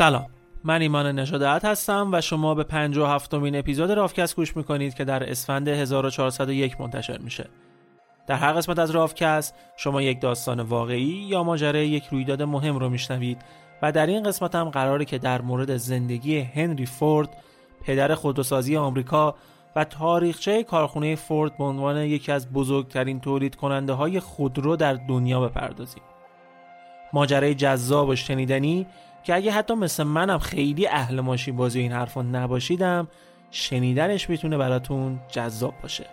سلام. من ایمان نژادت هستم و شما به 57 مین اپیزود رافکست گوش می‌کنید که در اسفند 1401 منتشر میشه. در هر قسمت از رافکست شما یک داستان واقعی یا ماجرای یک رویداد مهم رو میشنوید و در این قسمت هم قراره که در مورد زندگی هنری فورد پدر خودروسازی آمریکا و تاریخچه کارخونه فورد به عنوان یکی از بزرگترین تولید کننده های خودرو در دنیا بپردازیم. ماجرای جذاب و شنیدنی که اگه حتی مثل منم خیلی اهل ماشین بازی این حرفا نباشیدم شنیدنش می‌تونه براتون جذاب باشه.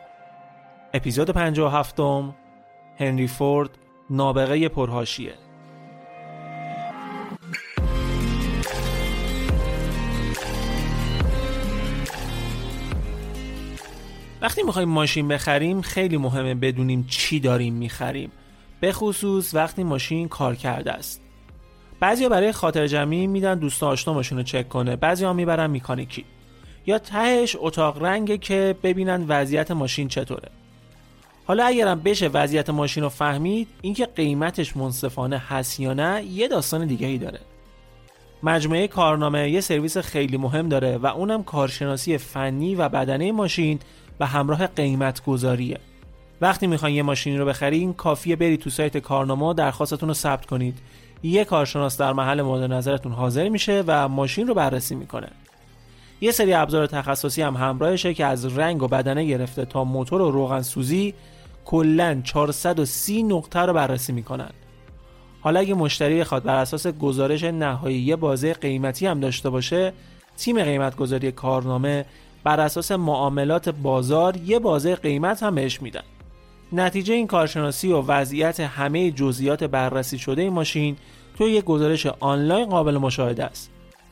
اپیزود 57 م هنری فورد نابغه پرهاشیه. وقتی می‌خوایم ماشین بخریم خیلی مهمه بدونیم چی داریم می‌خریم. به خصوص وقتی ماشین کار کرده است. بعضیا برای خاطر جمعی میدن دوست آشنا ماشین رو چک کنه بعضیا می‌برن میکانیکی. یا تهش اتاق رنگه که ببینن وضعیت ماشین چطوره. حالا اگرم بشه وضعیت ماشین رو فهمید اینکه قیمتش منصفانه هست یا نه یه داستان دیگه ای داره. مجموعه کارنامه یه سرویس خیلی مهم داره و اونم کارشناسی فنی و بدنه ماشین و همراه قیمت گذاریه وقتی می‌خواین یه ماشینی رو بخرین کافیه بری تو سایت کارنامه درخواستتون رو ثبت کنید. یه کارشناس در محل مورد نظرتون حاضر میشه و ماشین رو بررسی می‌کنه. یه سری ابزار تخصصی هم همراهشه که از رنگ و بدنه گرفته تا موتور و روغن سوزی کلا 430 نقطه رو بررسی می‌کنن. حالا اگه مشتری بخواد بر اساس گزارش نهایی یه بازه قیمتی هم داشته باشه تیم قیمت گذاری کارنامه بر اساس معاملات بازار یه بازه قیمت هم بهش میدن. نتیجه این کارشناسی و وضعیت همه جزئیات بررسی شده این ماشین توی یک گزارش آنلاین قابل مشاهده است.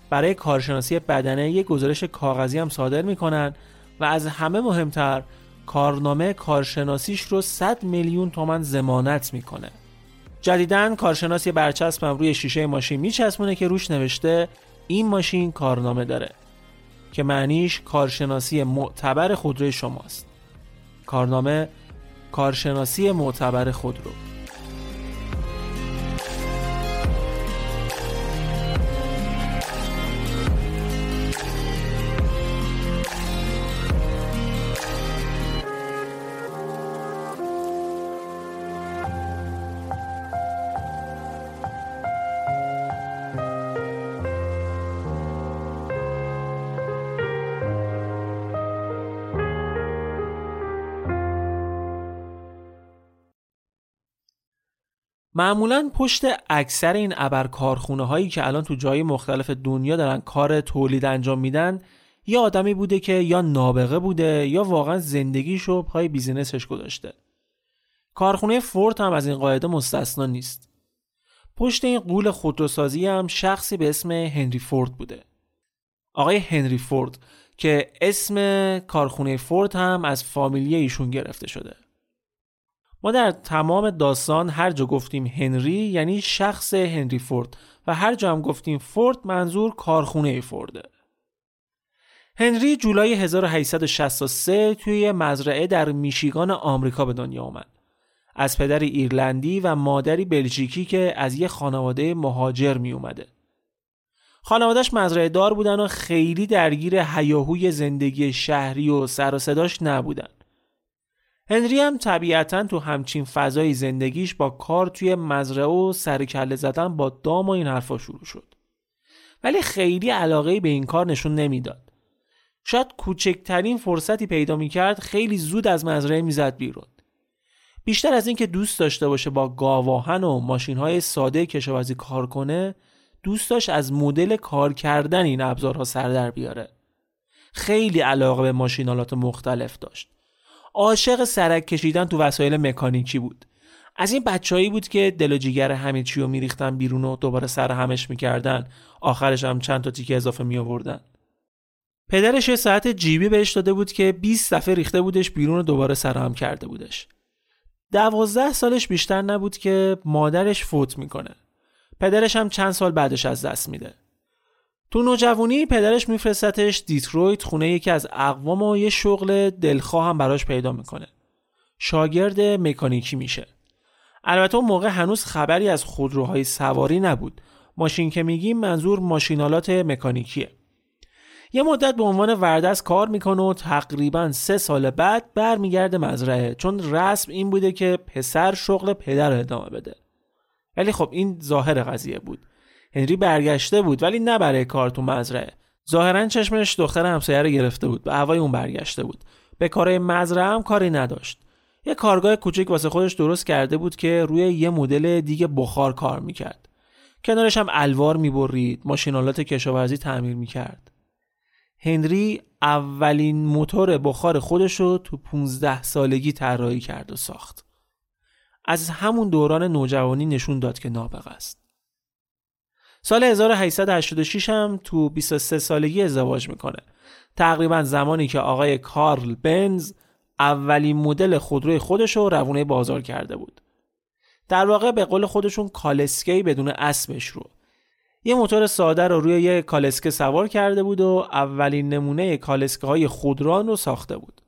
برای کارشناسی بدنه یک گزارش کاغذی هم صادر می‌کنن و از همه مهمتر کارنامه کارشناسیش رو 100 میلیون تومن زمانت می‌کنه. جدیدن کارشناس یه برچسبم روی شیشه ماشین میچسبونه که روش نوشته این ماشین کارنامه داره که معنیش کارشناسی معتبر خودروی شماست. کارنامه کارشناسی معتبر خودرو. معمولا پشت اکثر این ابر کارخونه هایی که الان تو جای مختلف دنیا دارن کار تولید انجام میدن یه آدمی بوده که یا نابغه بوده یا واقعا زندگیشو پای بیزینسش گذاشته. کارخونه فورد هم از این قاعده مستثنا نیست. پشت این قول خودروسازی هم شخصی به اسم هنری فورد بوده. آقای هنری فورد که اسم کارخونه فورد هم از فامیلی ایشون گرفته شده. ما در تمام داستان هر جا گفتیم هنری یعنی شخص هنری فورد و هر جا هم گفتیم فورد منظور کارخونه فورده. هنری جولای 1863 توی مزرعه در میشیگان آمریکا به دنیا آمد. از پدری ایرلندی و مادری بلژیکی که از یه خانواده مهاجر می اومده. خانوادش مزرعه دار بودن و خیلی درگیر حیاهوی زندگی شهری و سر و صداش نبودن. هنری هم طبیعتا تو همچین فضای زندگیش با کار توی مزرعه و سرکله زدن با دام و این حرفا شروع شد. ولی خیلی علاقه به این کار نشون نمی‌داد. شاید کوچکترین فرصتی پیدا می‌کرد خیلی زود از مزرعه می‌زد بیرون. بیشتر از اینکه دوست داشته باشه با گاواهن و ماشین های ساده کشاورزی کار کنه دوست داشت از مدل کار کردن این ابزارها سر در بیاره. خیلی علاقه به ماشینالات مختلف داشت. عاشق سرک کشیدن تو وسایل مکانیکی بود. از این بچههایی بود که دل و جیگر همه چی رو میریختن بیرون و دوباره سر همش می‌کردن. آخرش هم چند تا تیکه اضافه می آوردن پدرش یه ساعت جیبی بهش داده بود که 20 دفعه ریخته بودش بیرون و دوباره سر هم کرده بودش. دوازده سالش بیشتر نبود که مادرش فوت می‌کنه. پدرش هم چند سال بعدش از دست میده. تو نوجوانی پدرش میفرستتش دیترویت خونه یکی از اقوام و یه شغل دلخواه هم براش پیدا می‌کنه. شاگرد مکانیکی میشه. البته اون موقع هنوز خبری از خودروهای سواری نبود. ماشین که میگیم منظور ماشینالات مکانیکیه. یه مدت به عنوان وردست کار می‌کنه و تقریبا سه سال بعد برمیگرده مزرعه چون رسم این بوده که پسر شغل پدر ادامه بده. ولی خب این ظاهر قضیه بود. هنری برگشته بود ولی نه برای کار تو مزرعه. ظاهرا چشمش دختر همسایه رو گرفته بود به هوای اون برگشته بود. به کارهای مزرعه هم کاری نداشت. یه کارگاه کوچک واسه خودش درست کرده بود که روی یه مدل دیگه بخار کار می‌کرد. کنارش هم الوار می‌برید ماشینالات کشاورزی تعمیر می‌کرد. هنری اولین موتور بخار خودش رو تو 15 سالگی طراحی کرد و ساخت. از همون دوران نوجوانی نشون داد که نابغه است. سال 1886 هم تو 23 سالگی ازدواج می‌کنه. تقریبا زمانی که آقای کارل بنز اولین مدل خودروی خودش رو روونه بازار کرده بود. در واقع به قول خودشون کالسکی بدون اسمش رو. یه موتور ساده رو روی یه کالسکه سوار کرده بود و اولین نمونه کالسکه های خودران رو ساخته بود.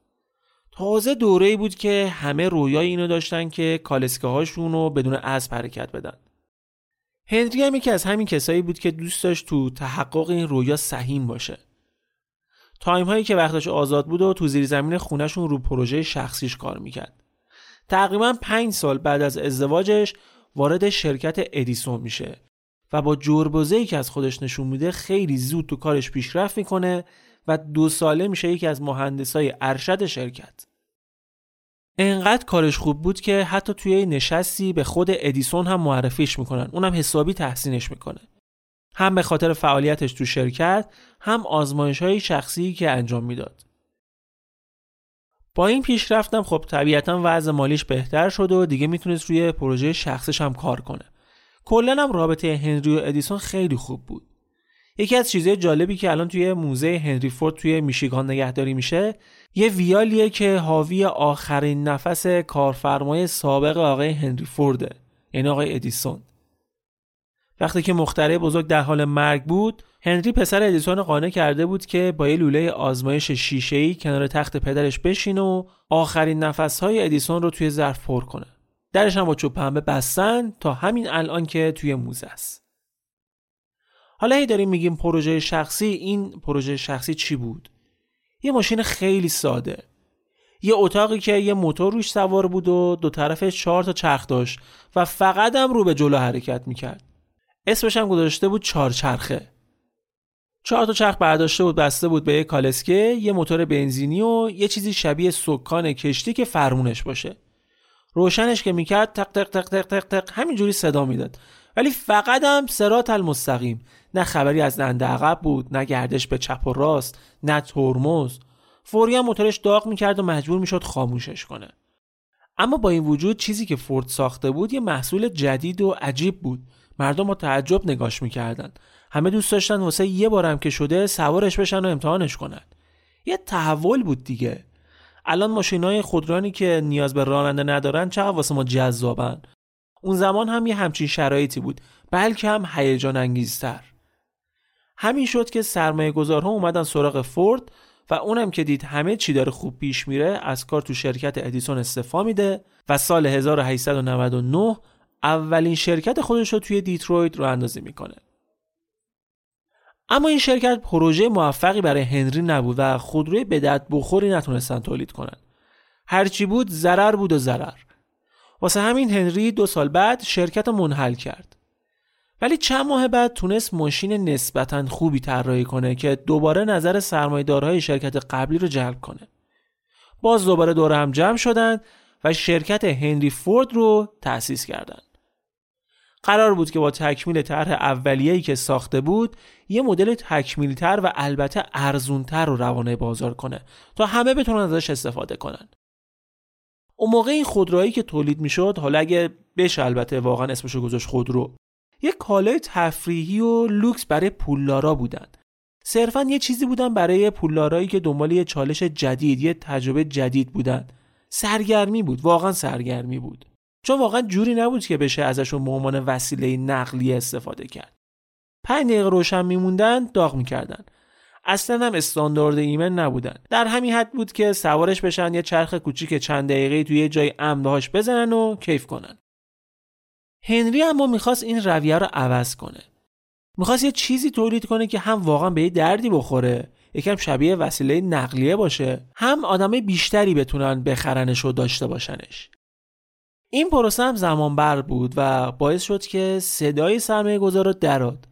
تازه دوره بود که همه رویای اینو داشتن که کالسکه هاشون رو بدون اسب حرکت بدن. هنری هم یکی از همین کسایی بود که دوست داشت تو تحقق این رویا سهیم باشه. time هایی که وقتش آزاد بود و تو زیر زمین خونهشون رو پروژه شخصیش کار می‌کرد. تقریبا پنج سال بعد از ازدواجش وارد شرکت ادیسون میشه و با جربزه‌ای که از خودش نشون میده خیلی زود تو کارش پیشرفت می‌کنه و دو ساله میشه یکی از مهندسای ارشد شرکت. انقدر کارش خوب بود که حتی توی نشستی به خود ادیسون هم معرفیش می‌کنن. اونم حسابی تحسینش می‌کنه. هم به خاطر فعالیتش تو شرکت هم آزمایش های شخصی که انجام می‌داد. با این پیشرفتم خب طبیعتا وضع مالیش بهتر شد و دیگه می‌تونست روی پروژه شخصش هم کار کنه. کلا هم رابطه هنری و ادیسون خیلی خوب بود. یکی از چیزهای جالبی که الان توی موزه هنری فورد توی میشیگان نگهداری میشه یه ویالیه که حاوی آخرین نفس کارفرمای سابق آقای هنری فورده یعنی آقای ادیسون. وقتی که مختره بزرگ در حال مرگ بود هنری پسر ادیسون قانع کرده بود که با یه لوله آزمایش شیشه‌ای کنار تخت پدرش بشینه و آخرین نفسهای ادیسون رو توی ظرف پر کنه. درش هم با چوب پنبه بستن تا همین الان که توی موزه است. حالا هی داریم میگیم پروژه شخصی این پروژه شخصی چی بود؟ یه ماشین خیلی ساده. یه اتاقی که یه موتور روش سوار بود و دو طرف چهار تا چرخ داشت و فقط هم رو به جلو حرکت می‌کرد. اسمش هم گذاشته بود چهارچرخه چهار تا چرخ برداشته بود بسته بود به یه کالسکه یه موتور بنزینی و یه چیزی شبیه سکان کشتی که فرمونش باشه. روشنش که می‌کرد تق تق تق تق تق تق همینجوری صدا می‌داد. ولی فقط هم سرات المستقیم. نه خبری از دنده عقب بود نه گردش به چپ و راست نه ترمز. فوری هم موتورش داغ می‌کرد و مجبور می‌شد خاموشش کنه. اما با این وجود چیزی که فورد ساخته بود یه محصول جدید و عجیب بود. مردم با تعجب نگاش می‌کردن. همه دوست داشتن واسه یه بارم که شده سوارش بشن و امتحانش کنن. یه تحول بود دیگه. الان ماشینای خودرانی که نیاز به راننده ندارن چقدر واسه ما جذابن؟ اون زمان هم یه همچین شرایطی بود بلکه هم هیجان انگیزتر همین شد که سرمایه گذارها اومدن سراغ فورد و اونم که دید همه چی داره خوب پیش میره از کار تو شرکت ادیسون استفا میده و سال 1899 اولین شرکت خودش رو توی دیترویت رو اندازی می‌کنه. اما این شرکت پروژه موفقی برای هنری نبود و خودروی به درد بخوری نتونستن تولید کنن. هرچی بود ضرر بود و ضرر. واسه همین هنری دو سال بعد شرکت رو منحل کرد. ولی چند ماه بعد تونست ماشین نسبتا خوبی طراحی کنه که دوباره نظر سرمایه‌دارهای شرکت قبلی رو جلب کنه. باز دوباره دور هم جمع شدن و شرکت هنری فورد رو تأسیس کردند. قرار بود که با تکمیل طرح اولیه‌ای که ساخته بود یه مدل تکمیلتر و البته ارزونتر رو روانه بازار کنه تا همه بتونن ازش استفاده کنن. اون موقع این خودروهایی که تولید می‌شد حالا اگه بشه البته واقعا اسمشو گذاشت خودرو یه کالای تفریحی و لوکس برای پولدارا بودن. صرفا یه چیزی بودن برای پولدارایی که دنبال یه چالش جدید یه تجربه جدید بودن. سرگرمی بود واقعا سرگرمی بود. چون واقعا جوری نبود که بشه ازشون به عنوان وسیله نقلیه استفاده کرد. پنج دقیقه روشن میموندن داغ می‌کردن. اصلا هم استاندارد ایمن نبودن. در همین حد بود که سوارش بشن یه چرخ کوچیک چند دقیقه توی یه جای امدهاش بزنن و کیف کنن. هنری اما می‌خواست این رویه رو عوض کنه. می‌خواست یه چیزی تولید کنه که هم واقعا به یه دردی بخوره یکم شبیه وسیله نقلیه باشه هم آدمای بیشتری بتونن بخرنش و داشته باشنش. این پروسه هم زمان بر بود و باعث شد که صدای سرمایه گذار دراد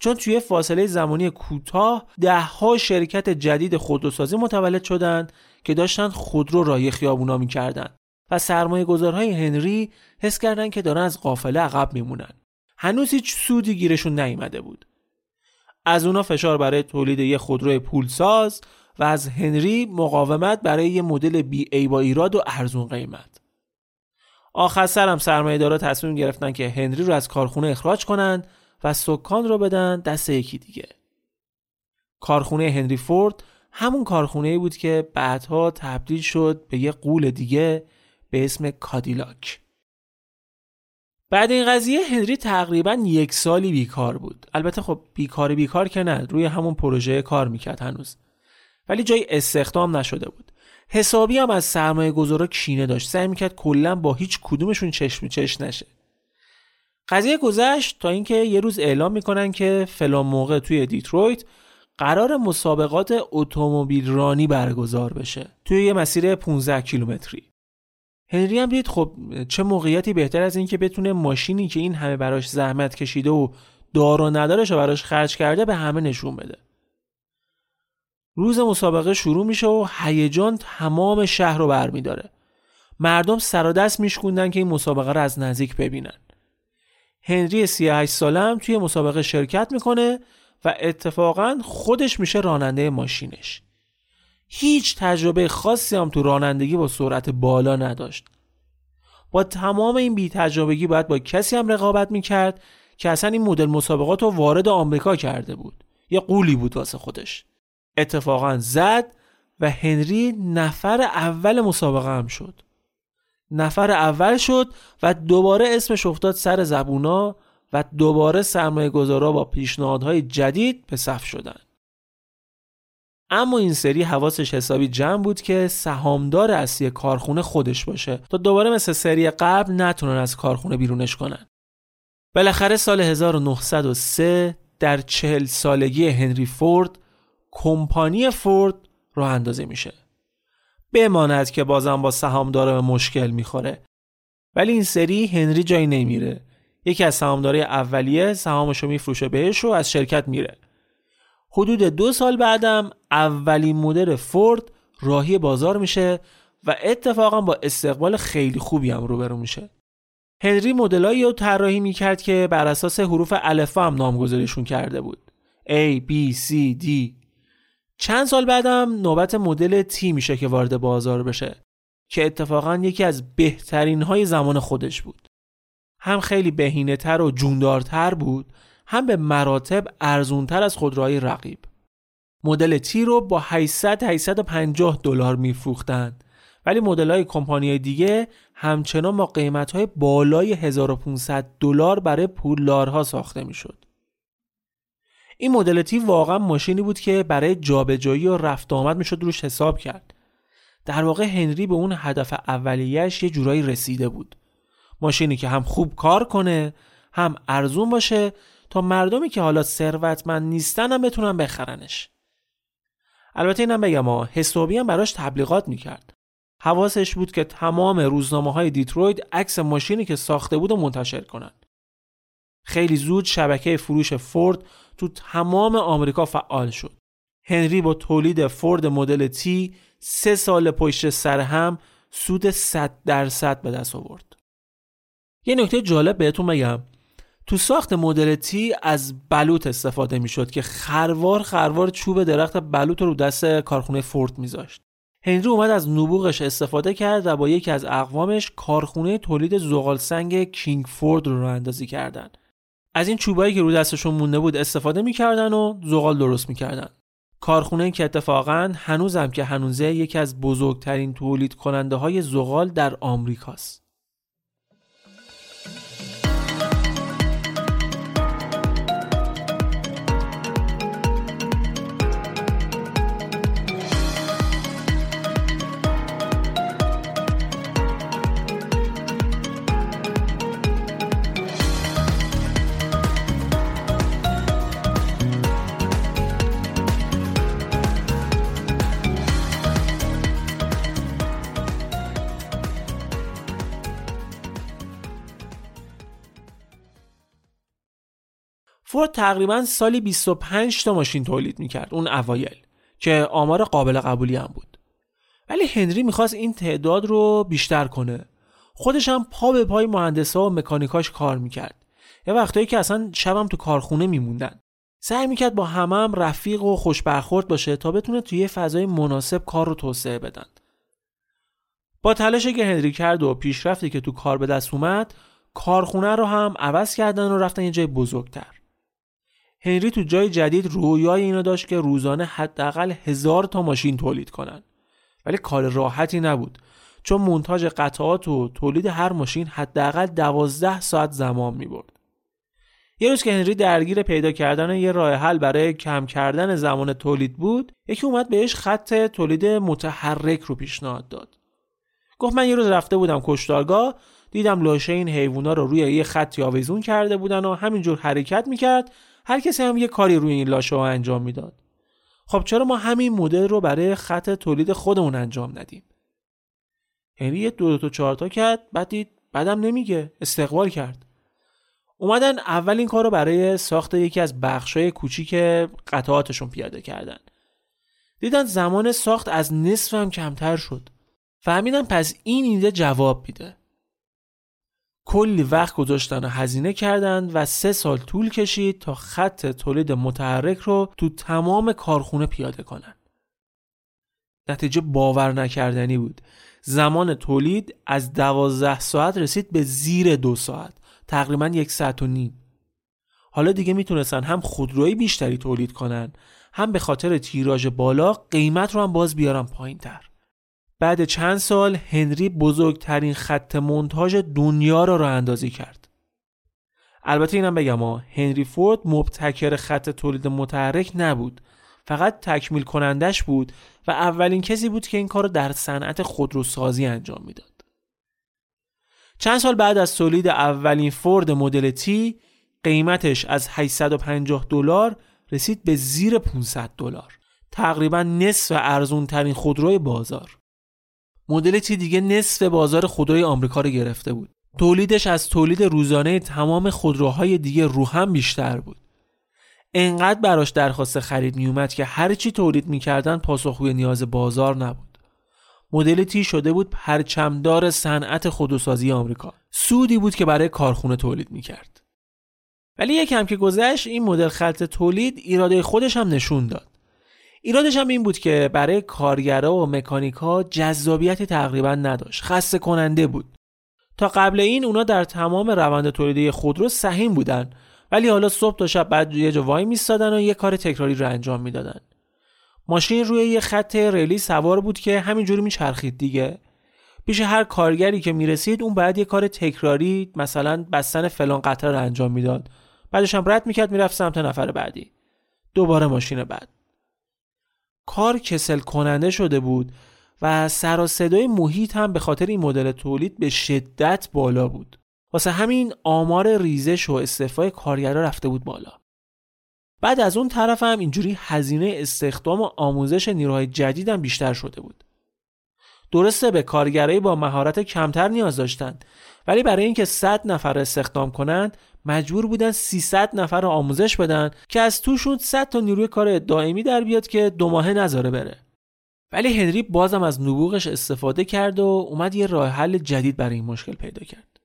چون توی فاصله زمانی کوتاه دهها شرکت جدید خودروسازی متولد شدند که داشتن خودرو رای خیابونا می‌کردن و سرمایه گذارهای هنری حس کردن که دارن از قافله عقب میمونن. هنوز هیچ سودی گیرشون نیامده بود. از اونا فشار برای تولید یه خودروی پولساز و از هنری مقاومت برای یه مدل بی ای با ایراد و ارزون قیمت. آخر سرم سرمایه دارا تصمیم گرفتن که هنری رو از کارخونه اخراج کنند و سکان رو بدن دست یکی دیگه. کارخونه هنری فورد همون کارخونه بود که بعدها تبدیل شد به یه قول دیگه به اسم کادیلاک. بعد این قضیه هنری تقریبا یک سالی بیکار بود. البته خب بیکار بیکار که نه روی همون پروژه کار می‌کرد هنوز. ولی جای استخدام نشده بود. حسابی هم از سرمایه گذارا کینه داشت. سعی می‌کرد کلا با هیچ کدومشون چشم چش نشه. قضیه گذشت تا اینکه یه روز اعلام می‌کنن که فلان موقع توی دیترویت قرار مسابقات اتومبیل رانی برگزار بشه توی یه مسیر 15 کیلومتری. هنری هم دید خب چه موقعیتی بهتر از اینکه بتونه ماشینی که این همه براش زحمت کشیده و دار و ندارش و براش خرج کرده به همه نشون بده. روز مسابقه شروع میشه و هیجان تمام شهر رو برمیداره. مردم سر و دست میشکوندن که این مسابقه رو از نزدیک ببینن. هنری 38 ساله هم توی مسابقه شرکت می‌کنه و اتفاقا خودش میشه راننده ماشینش. هیچ تجربه خاصی هم تو رانندگی با سرعت بالا نداشت. با تمام این بی تجربگی باید با کسی هم رقابت می‌کرد که اصلا این مدل مسابقات رو وارد آمریکا کرده بود. یه قولی بود واسه خودش. اتفاقا زد و هنری نفر اول مسابقه هم شد. نفر اول شد و دوباره اسمش افتاد سر زبونا و دوباره سرمایه گذارا با پیشنهادهای جدید به صف شدن. اما این سری حواسش حسابی جمع بود که سهامدار اصلی کارخونه خودش باشه تا دوباره مثل سری قبل نتونن از کارخونه بیرونش کنن. بالاخره سال 1903 در چهل سالگی هنری فورد کمپانی فورد راه اندازی میشه. بماند که بازم با سهامدار به مشکل می‌خوره. ولی این سری هنری جایی نمیره. یکی از سهامدارای اولیه سهامشو میفروشه بهش و از شرکت میره. حدود دو سال بعدم اولین مدل فورد راهی بازار میشه و اتفاقا با استقبال خیلی خوبی هم روبرو میشه. هنری مدلایی رو طراحی می‌کرد که بر اساس حروف الفا هم نامگذاریشون کرده بود. A, B, C, D. چند سال بعدم نوبت مدل T میشه که وارد بازار بشه که اتفاقا یکی از بهترین های زمان خودش بود. هم خیلی بهینه تر و جوندارتر بود هم به مراتب ارزونتر از خودروهای رقیب. مدل تی رو با 800 850 دلار میفروختند ولی مدل های کمپانی دیگه همچنان با قیمت های بالای 1500 دلار برای پولدارها ساخته می‌شد. این مدل تی واقعا ماشینی بود که برای جابجایی و رفت آمد می‌شد روش حساب کرد. در واقع هنری به اون هدف اولیش یه جورایی رسیده بود. ماشینی که هم خوب کار کنه هم ارزون باشه تا مردمی که حالا ثروتمند نیستن هم بتونن بخرنش البته اینم بگم ها حسابی هم براش تبلیغات می‌کرد حواسش بود که تمام روزنامه های دیترویت عکس ماشینی که ساخته بود منتشر کنن خیلی زود شبکه فروش فورد تو تمام آمریکا فعال شد. هنری با تولید فورد مدل تی سه سال پشت سر هم سود 100 درصد به دست آورد. یه نکته جالب بهتون بگم. تو ساخت مدل تی از بلوط استفاده می‌شد که خروار خروار چوب درخت بلوط رو دست کارخونه فورد میذاشت. هنری اومد از نبوغش استفاده کرد و با یکی از اقوامش کارخونه تولید زغال سنگ کینگ فورد رو راه اندازی کردن. از این چوبایی که رو دستشون مونده بود استفاده می‌کردن و زغال درست می‌کردن. کارخونه که اتفاقا هنوزم که هنوزه یکی از بزرگترین تولید کننده های زغال در آمریکاست. فورد تقریبا سالی 25 تا ماشین تولید می‌کرد اون اوایل که آمار قابل قبولی هم بود. ولی هنری می‌خواست این تعداد رو بیشتر کنه. خودش هم پا به پای مهندسا و مکانیکاش کار می‌کرد. یه وقتایی که اصلا شبم تو کارخونه میموندن. سعی می‌کرد با همه هم رفیق و خوش برخورد باشه تا بتونه توی فضای مناسب کار رو توسعه بدن. با تلاشی که هنری کرد و پیشرفتی که تو کار به دست اومد کارخونه رو هم عوض کردن و رفتن یه جای بزرگتر. هنری تو جای جدید رویای اینو داشت که روزانه حداقل هزار تا ماشین تولید کنن. ولی کار راحتی نبود. چون مونتاژ قطعات و تولید هر ماشین حداقل دوازده ساعت زمان می برد. یه روز که هنری درگیر پیدا کردن یه راه حل برای کم کردن زمان تولید بود یکی اومد بهش خط تولید متحرک رو پیشنهاد داد. گفت من یه روز رفته بودم کشتارگاه دیدم لاشه این حیوونا رو روی یه خطی آویزون کرده بودن و همینجور حرکت می‌کرد هر کسی هم یه کاری روی این لاشه ها انجام می‌داد. خب چرا ما همین مدل رو برای خط تولید خودمون انجام ندیم؟ یعنی یه دو, تا چهار تا کرد بعد دید بعدم نمیگه استقبال کرد. اومدن اول این کار رو برای ساخت یکی از بخشای کوچیک قطعاتشون پیاده کردن. دیدن زمان ساخت از نصف هم کمتر شد. فهمیدن پس این ایده جواب میده. کلی وقت گذاشتن و هزینه کردند و سه سال طول کشید تا خط تولید متحرک رو تو تمام کارخونه پیاده کنند. نتیجه باور نکردنی بود. زمان تولید از دوازده ساعت رسید به زیر دو ساعت. تقریبا یک ساعت و نیم. حالا دیگه می‌تونستن هم خودروی بیشتری تولید کنن هم به خاطر تیراژ بالا قیمت رو هم باز بیارن پایین تر. بعد چند سال هنری بزرگترین خط منتاژ دنیا را راه اندازی کرد. البته اینم بگم ها هنری فورد مبتکر خط تولید متحرک نبود فقط تکمیل کنندش بود و اولین کسی بود که این کار در صنعت خودروسازی انجام می‌داد. چند سال بعد از تولید اولین فورد مدل تی قیمتش از 850 دلار رسید به زیر 500 دلار. تقریبا نصف ارزون ترین خودروی بازار. مدل تی دیگه نصف بازار خودروی آمریکا رو گرفته بود. تولیدش از تولید روزانه تمام خودروهای دیگه رو هم بیشتر بود. انقدر براش درخواست خرید میومد که هر چی تولید می‌کردن پاسخگوی نیاز بازار نبود. مدل تی شده بود پرچمدار صنعت خودروسازی آمریکا. سودی بود که برای کارخونه تولید می‌کرد. ولی یکم که گذشت این مدل خط تولید ایراده خودش هم نشون داد. ایرادش هم این بود که برای کارگرا و مکانیکا جذابیتی تقریبا نداشت. خسته کننده بود. تا قبل این اونا در تمام روند تولیدی خودرو سهیم بودن. ولی حالا صبح تا شب بعد یه جا وای میستادن و یه کار تکراری رو انجام می‌دادن. ماشین روی یه خط ریلی سوار بود که همینجوری میچرخید دیگه. پیش هر کارگری که می‌رسید اون بعد یه کار تکراری مثلا بستن فلان قطره رو انجام می‌داد. بعدش هم رد می‌کرد می‌رفت سمت نفر بعدی. دوباره ماشین بعد. کار کسل کننده شده بود و سر و صدای محیط هم به خاطر این مدل تولید به شدت بالا بود. واسه همین آمار ریزش و استعفای کارگرا رفته بود بالا. بعد از اون طرف هم اینجوری هزینه استخدام و آموزش نیروهای جدید هم بیشتر شده بود. درسته به کارگرایی با مهارت کمتر نیاز داشتند ولی برای اینکه 100 نفر استخدام کنند مجبور بودن 300 نفر آموزش بدن که از توشون 100 تا نیروی کار دائمی در بیاد که دو ماهه نذاره بره. ولی هنری بازم از نبوغش استفاده کرد و اومد یه راه حل جدید برای این مشکل پیدا کرد.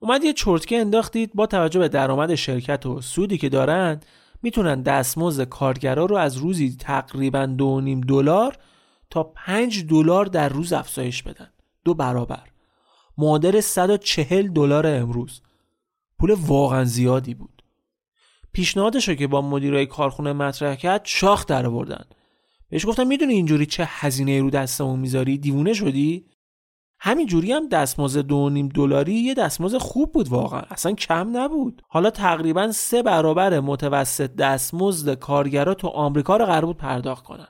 اومد یه چرتکه انداختید با توجه به درآمد شرکت و سودی که دارن می‌تونن دستمزد کارگرا رو از روزی تقریبا دو نیم دلار تا 5 دلار در روز افزایش بدن. دو برابر. معادل 140 دلار امروز. پول واقعا زیادی بود. پیشنهادش که با مدیرای کارخونه مطرح کرد شاخ در آوردن. بهش گفتم می‌دونی اینجوری چه هزینه رو دستمون می‌ذاری؟ دیوونه شدی؟ همین جوری هم دستمزد دو نیم دلاری یه دستمزد خوب بود واقعا اصلا کم نبود. حالا تقریبا سه برابر متوسط دستمزد کارگرا تو آمریکا رو قرار بود پرداخت کنن.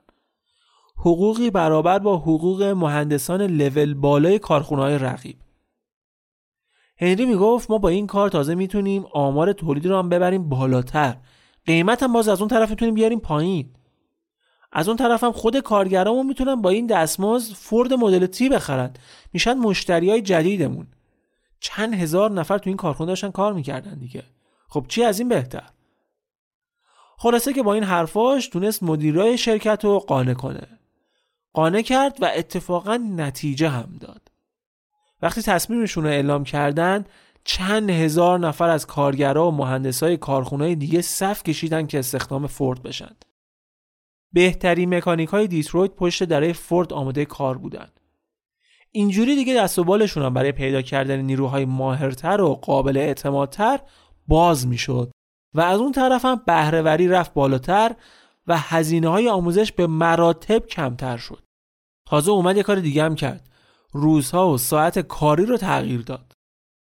حقوقی برابر با حقوق مهندسان لول بالای کارخونه رقیب. هنری می‌گفت ما با این کار تازه می‌تونیم آمار تولید رو هم ببریم بالاتر. قیمت هم باز از اون طرف می‌تونیم بیاریم پایین. از اون طرف هم خود کارگرامون می‌تونن با این دستمزد فورد مدل تی بخرن. میشن مشتری های جدیدمون. چند هزار نفر تو این کارخونه داشتن کار می‌کردن دیگه. خب چی از این بهتر؟ خلاصه که با این حرفاش تونست مدیرای شرکت رو قانع کنه. قانع کرد و اتفاقا نتیجه هم داد. وقتی تصمیمشون رو اعلام کردن چند هزار نفر از کارگرا و مهندسای کارخونه دیگه صف کشیدن که استخدام فورد بشن. بهترین مکانیک های دیترویت پشت درای فورد آماده کار بودن. اینجوری دیگه دست و بالشون هم برای پیدا کردن نیروهای ماهرتر و قابل اعتمادتر باز می‌شد و از اون طرف هم بهرهوری رفت بالاتر و هزینه های آموزش به مراتب کمتر شد. تازه اومد یه کار دیگه هم کرد. روزها و ساعت کاری رو تغییر داد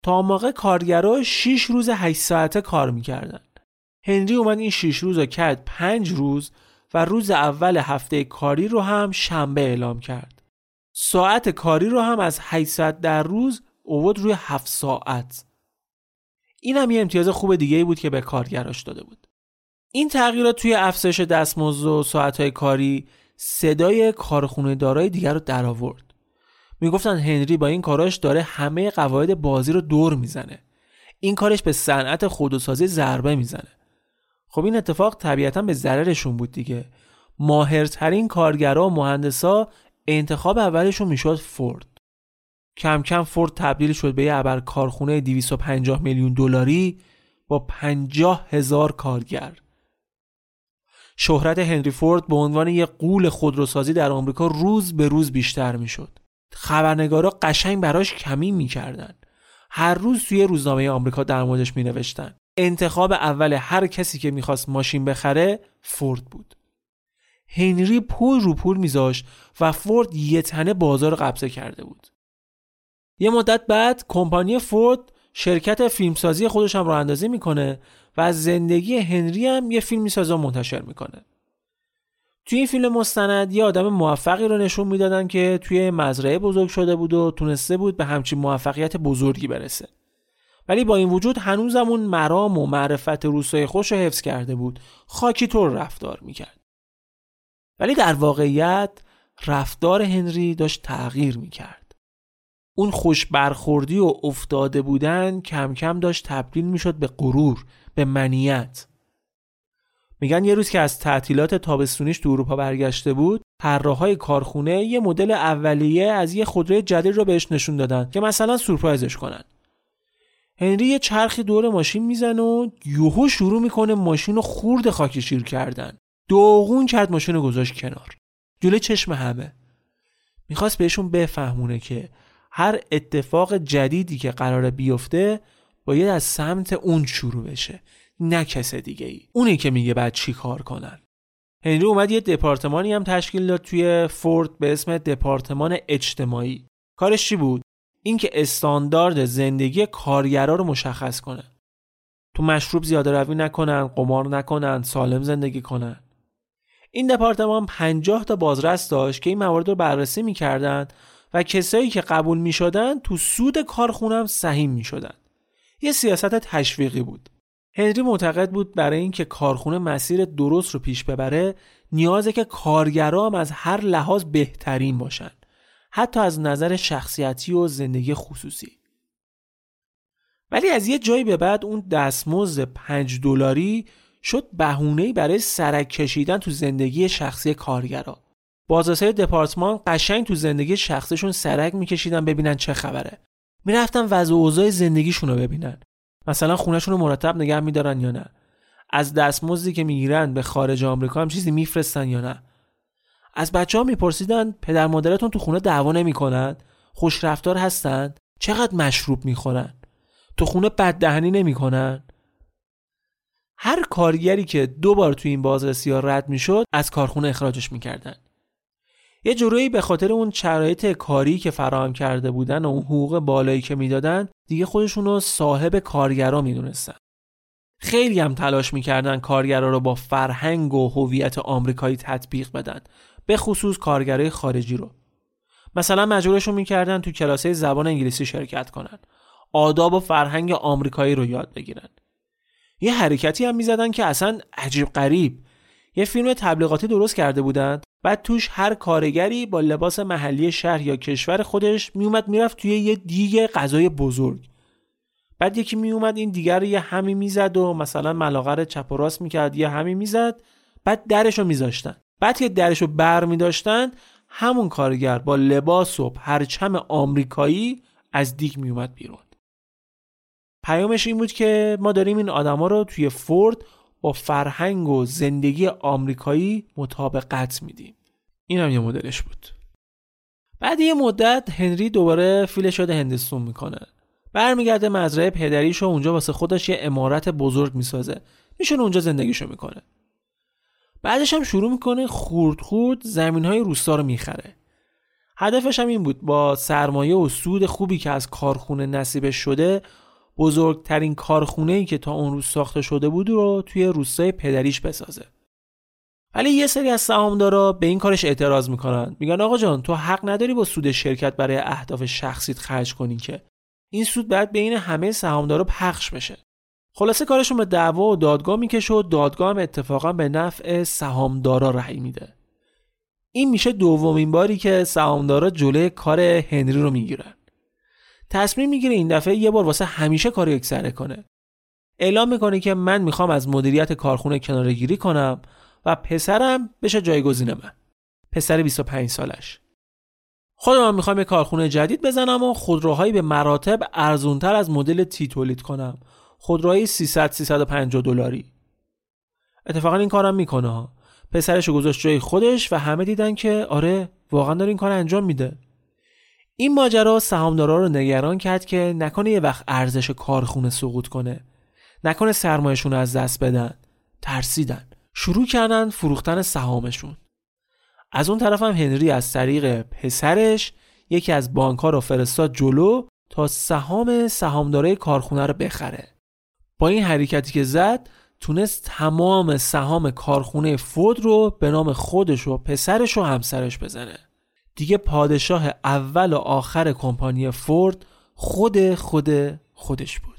تا موقع کارگرها 6 روز 8 ساعته کار می‌کردن هنری اومد این 6 روز رو کرد 5 روز و روز اول هفته کاری رو هم شنبه اعلام کرد. ساعت کاری رو هم از 8 ساعت در روز اوود روی 7 ساعت. این هم یه امتیاز خوب دیگه ای بود که به کارگراش داده بود. این تغییرات توی افزایش دستمزد و ساعتهای کاری صدای کارخونه دارای دیگر رو درآورد. می‌گفتن هنری با این کاراش داره همه قواعد بازی رو دور می‌زنه. این کارش به صنعت خودروسازی ضربه می‌زنه. خب این اتفاق طبیعتا به ضررشون بود دیگه ماهرترین کارگرا و مهندسا انتخاب اولشون می‌شد فورد کم کم فورد تبدیل شد به یه ابر کارخونه 250 میلیون دلاری با 50 هزار کارگر شهرت هنری فورد به عنوان یک قول خودروسازی در آمریکا روز به روز بیشتر می‌شد خبرنگارا قشنگ براش کمی می‌کردن. هر روز توی روزنامه آمریکا در موردش می انتخاب اول هر کسی که می‌خواست ماشین بخره فورد بود. هنری پول رو پول میذاشت و فورد یه تنه بازار قبضه کرده بود. یه مدت بعد کمپانی فورد شرکت فیلمسازی خودش هم راه اندازی می‌کنه و زندگی هنری هم یه فیلم می‌سازه و منتشر می‌کنه. توی این فیلم مستند یه آدم موفقی رو نشون می‌دادن که توی مزرعه بزرگ شده بود و تونسته بود به همچین موفقیت بزرگی برسه. ولی با این وجود هنوزمون مرام و معرفت روسای خوش رو حفظ کرده بود. خاکی طور رفتار می‌کرد. ولی در واقعیت رفتار هنری داشت تغییر می‌کرد. اون خوش برخوردی و افتاده بودن کم کم داشت تبدیل می‌شد به غرور به منیت. میگن یه روز که از تعطیلات تابستونیش تو اروپا برگشته بود طراحهای کارخونه یه مدل اولیه از یه خودروی جدید رو بهش نشون دادن که مثلا سورپرایزش کنن. هنری یه چرخی دور ماشین می‌زنه و یوهو شروع می‌کنه ماشین رو خورد خاکی شیر کردن. دوغون کرد ماشین رو گذاشت کنار. جلوی چشم همه. می‌خواست بهشون بفهمونه که هر اتفاق جدیدی که قراره بیفته باید از سمت اون شروع بشه. نه کس دیگه ای اونی که میگه بعد چی کار کنن. هنری اومد یه دپارتمانی هم تشکیل داد توی فورد به اسم دپارتمان اجتماعی. کارش چی بود؟ اینکه استاندارد زندگی کارگرا رو مشخص کنه تو مشروب زیاده روی نکنن قمار نکنن سالم زندگی کنن. این دپارتمان 50 تا بازرس داشت که این موارد رو بررسی می‌کردن و کسایی که قبول می‌شدن تو سود کارخونم سهیم می‌شدن. یه سیاست تشویقی بود. هنری معتقد بود برای اینکه کارخونه مسیر درست رو پیش ببره نیازه که کارگرام از هر لحاظ بهترین باشن حتی از نظر شخصیتی و زندگی خصوصی. ولی از یه جایی به بعد اون دستمزد پنج دلاری شد بهونه‌ای برای سرک کشیدن تو زندگی شخصی کارگرا. بازرسای دپارتمان قشنگ تو زندگی شخصیشون سرک میکشیدن ببینن چه خبره. می‌رفتن وضع اوضاع زندگیشون رو ببینن. مثلا خونهشون رو مرتب نگه میدارن یا نه. از دستمزدی که می‌گیرن به خارج آمریکا هم چیزی میفرستن یا نه. از بچه ها میپرسیدن پدر مادرتون تو خونه دعوا نمی‌کنن؟ خوش رفتار هستن؟ چقدر مشروب می‌خورن؟ تو خونه بددهنی نمی‌کنن؟ هر کارگری که دو بار تو این بازرسی ها رد می‌شد از کارخونه اخراجش می‌کردن. یه جورایی به خاطر اون شرایط کاری که فراهم کرده بودن و اون حقوق بالایی که می‌دادن دیگه خودشون رو صاحب کارگرا می‌دونستن. خیلی هم تلاش می‌کردن کارگرا رو با فرهنگ و هویت آمریکایی تطبیق بدن به خصوص کارگرای خارجی رو. مثلا مجبورشون می‌کردن تو کلاسه زبان انگلیسی شرکت کنن. آداب و فرهنگ آمریکایی رو یاد بگیرن. یه حرکتی هم می‌زدن که اصلا عجیب غریب. یه فیلم تبلیغاتی درست کرده بودند بعد توش هر کارگری با لباس محلی شهر یا کشور خودش میومد می‌رفت توی یه دیگ غذای بزرگ. بعد یکی میومد این دیگر رو یه همی می‌زد و مثلا ملاقر چپ و راست می‌کرد یه همی می‌زد بعد درش رو میذاشتن. بعد که درش رو بر میداشتن همون کارگر با لباس و پرچم آمریکایی از دیگ میومد بیرون. پیامش این بود که ما داریم این آدما رو توی فورد با فرهنگ و زندگی آمریکایی مطابقت میدیم. این هم یه مدلش بود. بعد یه مدت هنری دوباره فیل شده هندستون می‌کنه. برمیگرده مزرعه پدریش و اونجا واسه خودش یه امارت بزرگ می‌سازه. میشونه اونجا زندگیشو می‌کنه. بعدش هم شروع می‌کنه خورد خورد زمین های روستا رو می‌خره. هدفش هم این بود با سرمایه و سود خوبی که از کارخونه نصیبش شده بزرگترین کارخونه ای که تا اون روز ساخته شده بود رو توی روستای پدریش بسازه. ولی یه سری از سهامدارا به این کارش اعتراض می‌کنن. میگن آقا جان تو حق نداری با سود شرکت برای اهداف شخصیت خرج کنی که. این سود باید بین همه سهامدارا پخش بشه. خلاصه کارشون به دعوا و دادگاه می‌کشه و دادگاه هم اتفاقا به نفع سهامدارا رأی میده. این میشه دومین باری که سهامدارا جلوی کار هنری رو می‌گیرن. تصمیم می‌گیره این دفعه یه بار واسه همیشه کار یکسره کنه. اعلام می‌کنه که من می‌خوام از مدیریت کارخونه کناره گیری کنم و پسرم بشه جایگزین من. پسر 25 سالش. خودم می‌خوام یه کارخونه جدید بزنم و خودروهایی به مراتب ارزونتر از مدل تی تولید کنم. خودروهای 300 350 دلاری. اتفاقا این کارم می‌کنه. پسرش گذاشت جای خودش و همه دیدن که آره واقعا داره این کار انجام میده. این ماجرا سهامدارا رو نگران کرد که نکنه یه وقت ارزش کارخونه سقوط کنه. نکنه سرمایهشون از دست بدن. ترسیدن. شروع کردن فروختن سهامشون. از اون طرف هم هنری از طریق پسرش یکی از بانک ها رو فرستاد جلو تا سهام سهامدارای کارخونه رو بخره. با این حرکتی که زد تونست تمام سهام کارخونه فورد رو به نام خودش و پسرش و همسرش بزنه. دیگه پادشاه اول و آخر کمپانی فورد خود خود خودش بود.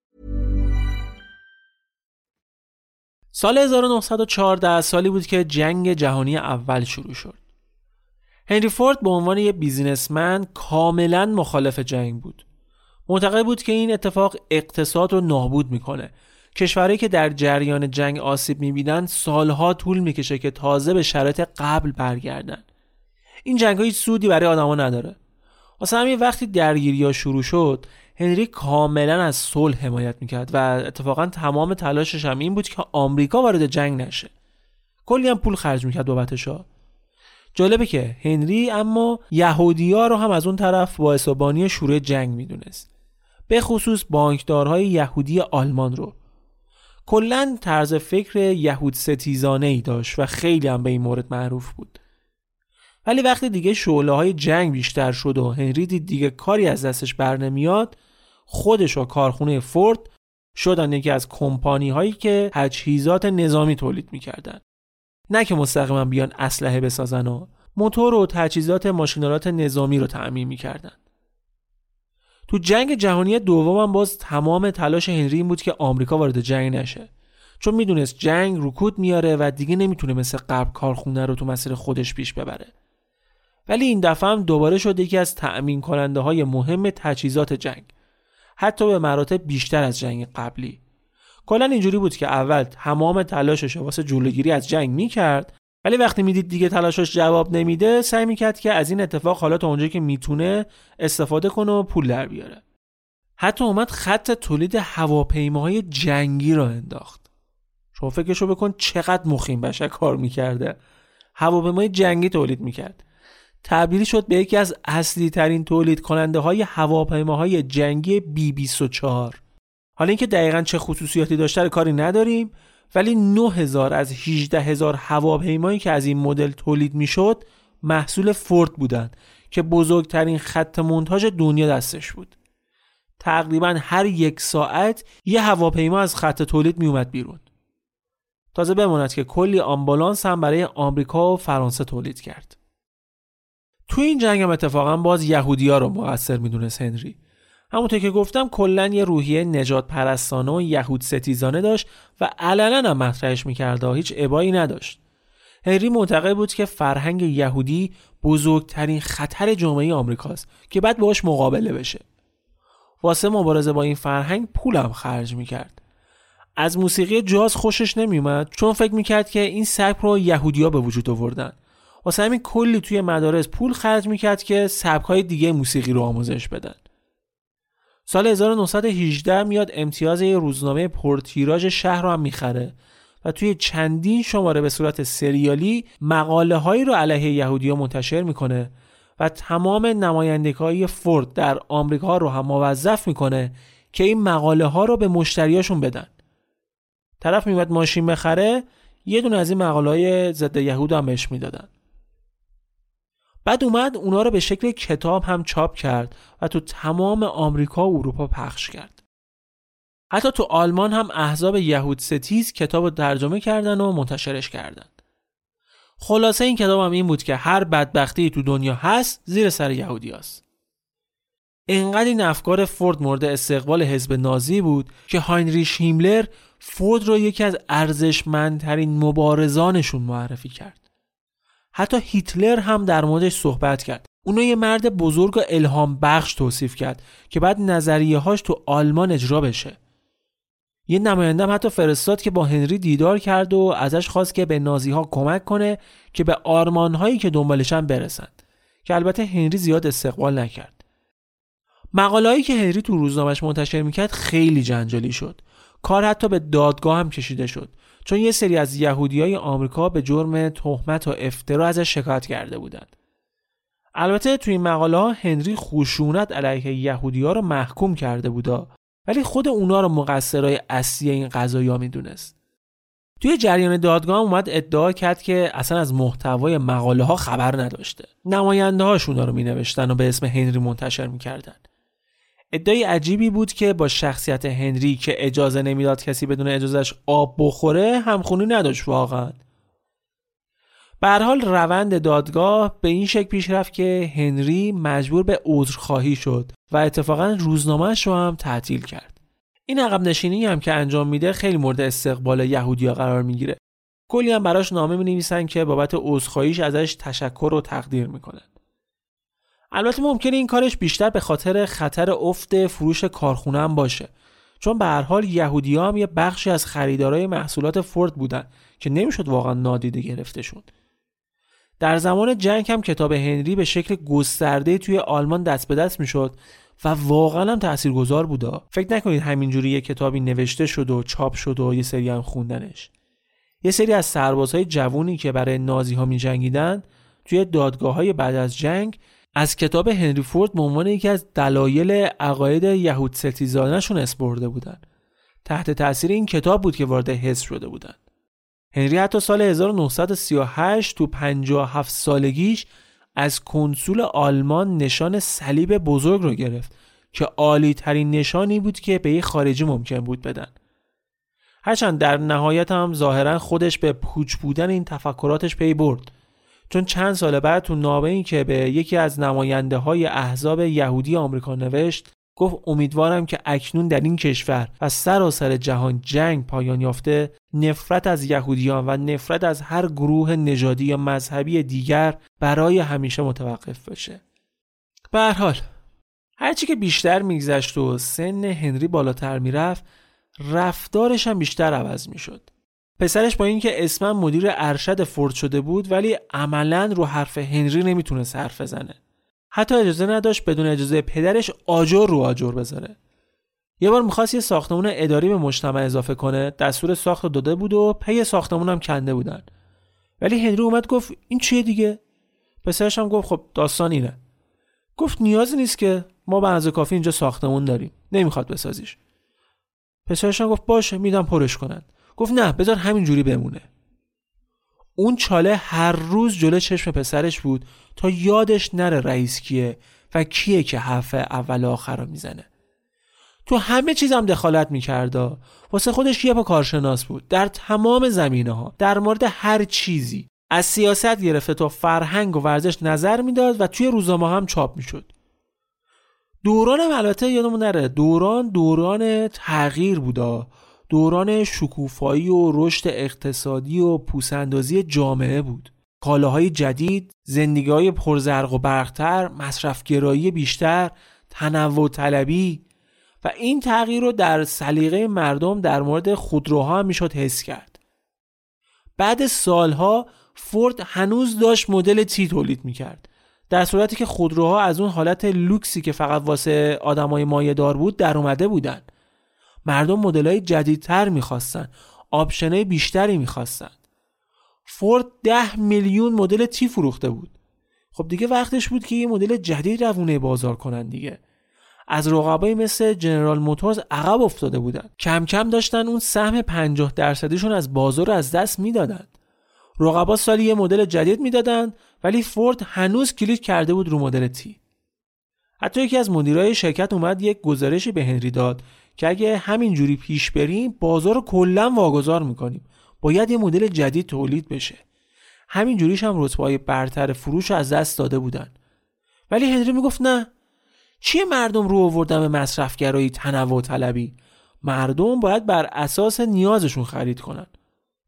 سال 1914 سالی بود که جنگ جهانی اول شروع شد. هنری فورد به عنوان یک بیزینسمن کاملا مخالف جنگ بود. معتقد بود که این اتفاق اقتصاد رو نابود می‌کنه. کشورهایی که در جریان جنگ آسیب می‌بینن سالها طول می‌کشه که تازه به شرایط قبل برگردن. این جنگ های سودی برای آدما نداره. واسه همین وقتی درگیری شروع شد هنری کاملا از صلح حمایت می‌کرد و اتفاقا تمام تلاشش هم این بود که آمریکا وارد جنگ نشه. کلی هم پول خرج می‌کرد بابتش جالبه که هنری اما یهودیا رو هم از اون طرف با حسابانی شروع جنگ می‌دونست. به خصوص بانکدارهای یهودی آلمان رو. کلا طرز فکر یهود ستیزانه ای داشت و خیلی هم به این مورد معروف بود. ولی وقتی دیگه شعله های جنگ بیشتر شد و هنری دید دیگه کاری از دستش بر نمیاد خودش و کارخونه فورد شدن یکی از کمپانی هایی که تجهیزات نظامی تولید می‌کردن. نه که مستقیما بیان اسلحه بسازن و موتور و تجهیزات ماشینالات نظامی رو تعمین می‌کردن. تو جنگ جهانی دوم هم باز تمام تلاش هنری این بود که آمریکا وارد جنگ نشه. چون می‌دونست جنگ رکود میاره و دیگه نمی‌تونه مثل قبل کارخونه رو تو مسیر خودش پیش ببره. ولی این دفعه هم دوباره شد یکی از تأمین کننده های مهم تجهیزات جنگ. حتی به مراتب بیشتر از جنگ قبلی. کلا اینجوری بود که اول تمام تلاشش واسه جلوگیری از جنگ می‌کرد ولی وقتی می‌دید دیگه تلاشش جواب نمیده سعی می‌کرد که از این اتفاق حالا تا اونجایی که می‌تونه استفاده کنه و پول در بیاره. حتی اومد خط تولید هواپیماهای جنگی را انداخت. شما فکرشو بکن چقدر مخیم بشه کار می‌کرده. هواپیمای جنگی تولید می‌کرد. تبدیل شد به یکی از اصلی ترین تولید کننده های هواپیماهای جنگی بی 24 حالا اینکه دقیقا چه خصوصیاتی داشته کاری نداریم ولی 9000 از 18000 هواپیمایی که از این مدل تولید می‌شد محصول فورد بودند که بزرگترین خط مونتاژ دنیا دستش بود. تقریبا هر یک ساعت یه هواپیما از خط تولید میومد بیرون. تازه بماند که کلی آمبولانس هم برای آمریکا و فرانسه تولید کرد. تو این جنگ هم اتفاقا باز یهودیا رو مقصر می‌دونست هنری. همونطور که گفتم کلا یه روحیه نجات پرستانه و یهود ستیزانه داشت و علنا هم مطرحش می‌کرده هیچ ابایی نداشت. هنری معتقد بود که فرهنگ یهودی بزرگترین خطر جامعه آمریکاست که بعد باش مقابله بشه. واسه مبارزه با این فرهنگ پولم خرج می‌کرد. از موسیقی جاز خوشش نمیومد چون فکر می‌کرد که این سبک رو یهودیا به وجود آوردن. واسه همین کلی توی مدارس پول خرج می‌کرد که سبکهای دیگه موسیقی رو آموزش بدن. سال 1918 میاد امتیاز یه روزنامه پرتیراژ شهر رو هم می‌خره و توی چندین شماره به صورت سریالی مقاله هایی رو علیه یهودی ها منتشر می‌کنه و تمام نمایندگی فورد در آمریکا رو هم موظف می‌کنه که این مقاله ها رو به مشتریاشون بدن. طرف میمد ماشین بخره یه دونه از این مقاله های ضد یهود هم بهش می‌دادن. بعد اومد اونا رو به شکل کتاب هم چاپ کرد و تو تمام آمریکا و اروپا پخش کرد حتی تو آلمان هم احزاب یهود ستیز کتاب رو ترجمه کردن و منتشرش کردن خلاصه این کتاب هم این بود که هر بدبختی تو دنیا هست زیر سر یهودی هست. انقدر این افکار فورد مورد استقبال حزب نازی بود که هاینریش هیملر فورد رو یکی از ارزشمندترین مبارزانشون معرفی کرد. حتی هیتلر هم در موردش صحبت کرد. اونو یه مرد بزرگ و الهام بخش توصیف کرد که بعد نظریه هاش تو آلمان اجرا بشه. یه نماینده حتی فرستاد که با هنری دیدار کرد و ازش خواست که به نازی ها کمک کنه که به آرمان هایی که دنبالشن برسند که البته هنری زیاد استقبال نکرد مقالهایی که هنری تو روزنامهش منتشر می‌کرد خیلی جنجالی شد کار حتی به دادگاه هم کشیده شد چون یه سری از یهودی های آمریکا به جرم تهمت و افترا ازش شکایت کرده بودند. البته توی این مقاله ها هنری خشونت علیه یهودی ها رو محکوم کرده بودا ولی خود اونا رو مقصرای اصلی این قضایا می‌دونست. توی جریان دادگاه اومد ادعا کرد که اصلا از محتوای مقاله ها خبر نداشته. نماینده هاش اونا رو می نوشتن و به اسم هنری منتشر می‌کردن. ادعای عجیبی بود که با شخصیت هنری که اجازه نمی‌داد کسی بدون اجازهش آب بخوره همخونی نداشت واقعا. به حال روند دادگاه به این شکل پیش رفت که هنری مجبور به عذرخواهی شد و اتفاقا روزنامهش رو هم تعطیل کرد. این عقب نشینی هم که انجام میده خیلی مورد استقبال یهودیا قرار می‌گیره. کلی هم براش نامه می نویسن که بابت عذرخواهیش ازش تشکر و تقدیر می‌کنن. البته ممکنه این کارش بیشتر به خاطر خطر افت فروش کارخونه هم باشه. چون به هر حال یهودیا هم یه بخشی از خریدارای محصولات فورد بودن که نمی‌شد واقعا نادیده گرفتهشون در زمان جنگ هم کتاب هنری به شکل گسترده توی آلمان دست به دست می‌شد و واقعا هم تاثیرگذار بودا فکر نکنید همینجوری یه کتابی نوشته شد و چاپ شد و یه سری هم خوندنش. یه سری از سربازهای جوونی که برای نازی ها می جنگیدن توی دادگاه های بعد از جنگ از کتاب هنری فورد به عنوان یکی از دلایل عقاید یهود ستیزانشون اسپرده بودن. تحت تاثیر این کتاب بود که وارد حزب شده بودن. هنری حتی سال 1938 تو 57 سالگیش از کنسول آلمان نشان صلیب بزرگ رو گرفت که عالی ترین نشانی بود که به یه خارجی ممکن بود بدن. هرچند در نهایت هم ظاهرا خودش به پوچ بودن این تفکراتش پی برد. چون چند سال بعد تو نامه ای که به یکی از نماینده های احزاب یهودی آمریکا نوشت گفت امیدوارم که اکنون در این کشور و سراسر جهان جنگ پایان یافته نفرت از یهودیان و نفرت از هر گروه نژادی یا مذهبی دیگر برای همیشه متوقف بشه. به هر حال هرچی که بیشتر میگذشت و سن هنری بالاتر می‌رفت رفتارش هم بیشتر عوض می‌شد. پسرش با اینکه اسمم مدیر ارشد فورد شده بود ولی عملا رو حرف هنری نمی‌تونه حرف بزنه. حتی اجازه نداشت بدون اجازه پدرش آجر رو آجر بذاره. یه بار می‌خواست یه ساختمون اداری به مجتمع اضافه کنه دستور ساخت داده بود و پی ساختمون هم کنده بودن. ولی هنری اومد گفت این چیه دیگه؟ پسرش هم گفت خب داستان اینه. گفت نیازی نیست که ما به کافی اینجا ساختمون داریم. نمی‌خواد بسازیش. پسرش هم گفت باشه میدم پرش کنن. گفت نه بذار همین جوری بمونه. اون چاله هر روز جلو چشم پسرش بود تا یادش نره رئیس کیه و کیه که حرف اول آخر رو می‌زنه. تو همه چیز هم دخالت می‌کرده واسه خودش یه پا کارشناس بود. در تمام زمینه ها در مورد هر چیزی. از سیاست گرفته تا فرهنگ و ورزش نظر می‌داد و توی روزنامه هم چاپ می‌شد. دوران البته یادمون نره. دوران دوران تغییر بودا. دوران شکوفایی و رشد اقتصادی و پوسندازی جامعه بود. کالاهای جدید زندگی های پرزرق و برختر مصرفگرایی بیشتر تنوع طلبی. و این تغییر رو در سلیقه مردم در مورد خودروها هم می‌شد حس کرد. بعد سالها فورد هنوز داشت مدل تی تولید می‌کرد. در صورتی که خودروها از اون حالت لوکسی که فقط واسه آدمای مایه دار بود در اومده بودن. مردم مدل های جدیدتر می‌خواستن آپشنای بیشتری می‌خواستن. فورد ده میلیون مدل تی فروخته بود. خب دیگه وقتش بود که یه مدل جدید روونه بازار کنن دیگه. از رقبایی مثل جنرال موتورز عقب افتاده بودن. کم کم داشتن اون سهم 50 درصدیشون از بازار رو از دست می‌دادن. رقبا سالی یه مدل جدید می‌دادن ولی فورد هنوز کلید کرده بود رو مدل تی. حتی یکی از مدیرای شرکت اومد یک گزارشی به هنری داد که اگه همینجوری پیش بریم بازار رو کلا واگذار می‌کنیم. باید یه مدل جدید تولید بشه. همین جوریش هم رتبه برتر فروش رو از دست داده بودن. ولی هنری می‌گفت نه. چیه مردم رو آوردن به مصرفگرایی تنوع طلبی؟ مردم باید بر اساس نیازشون خرید کنن.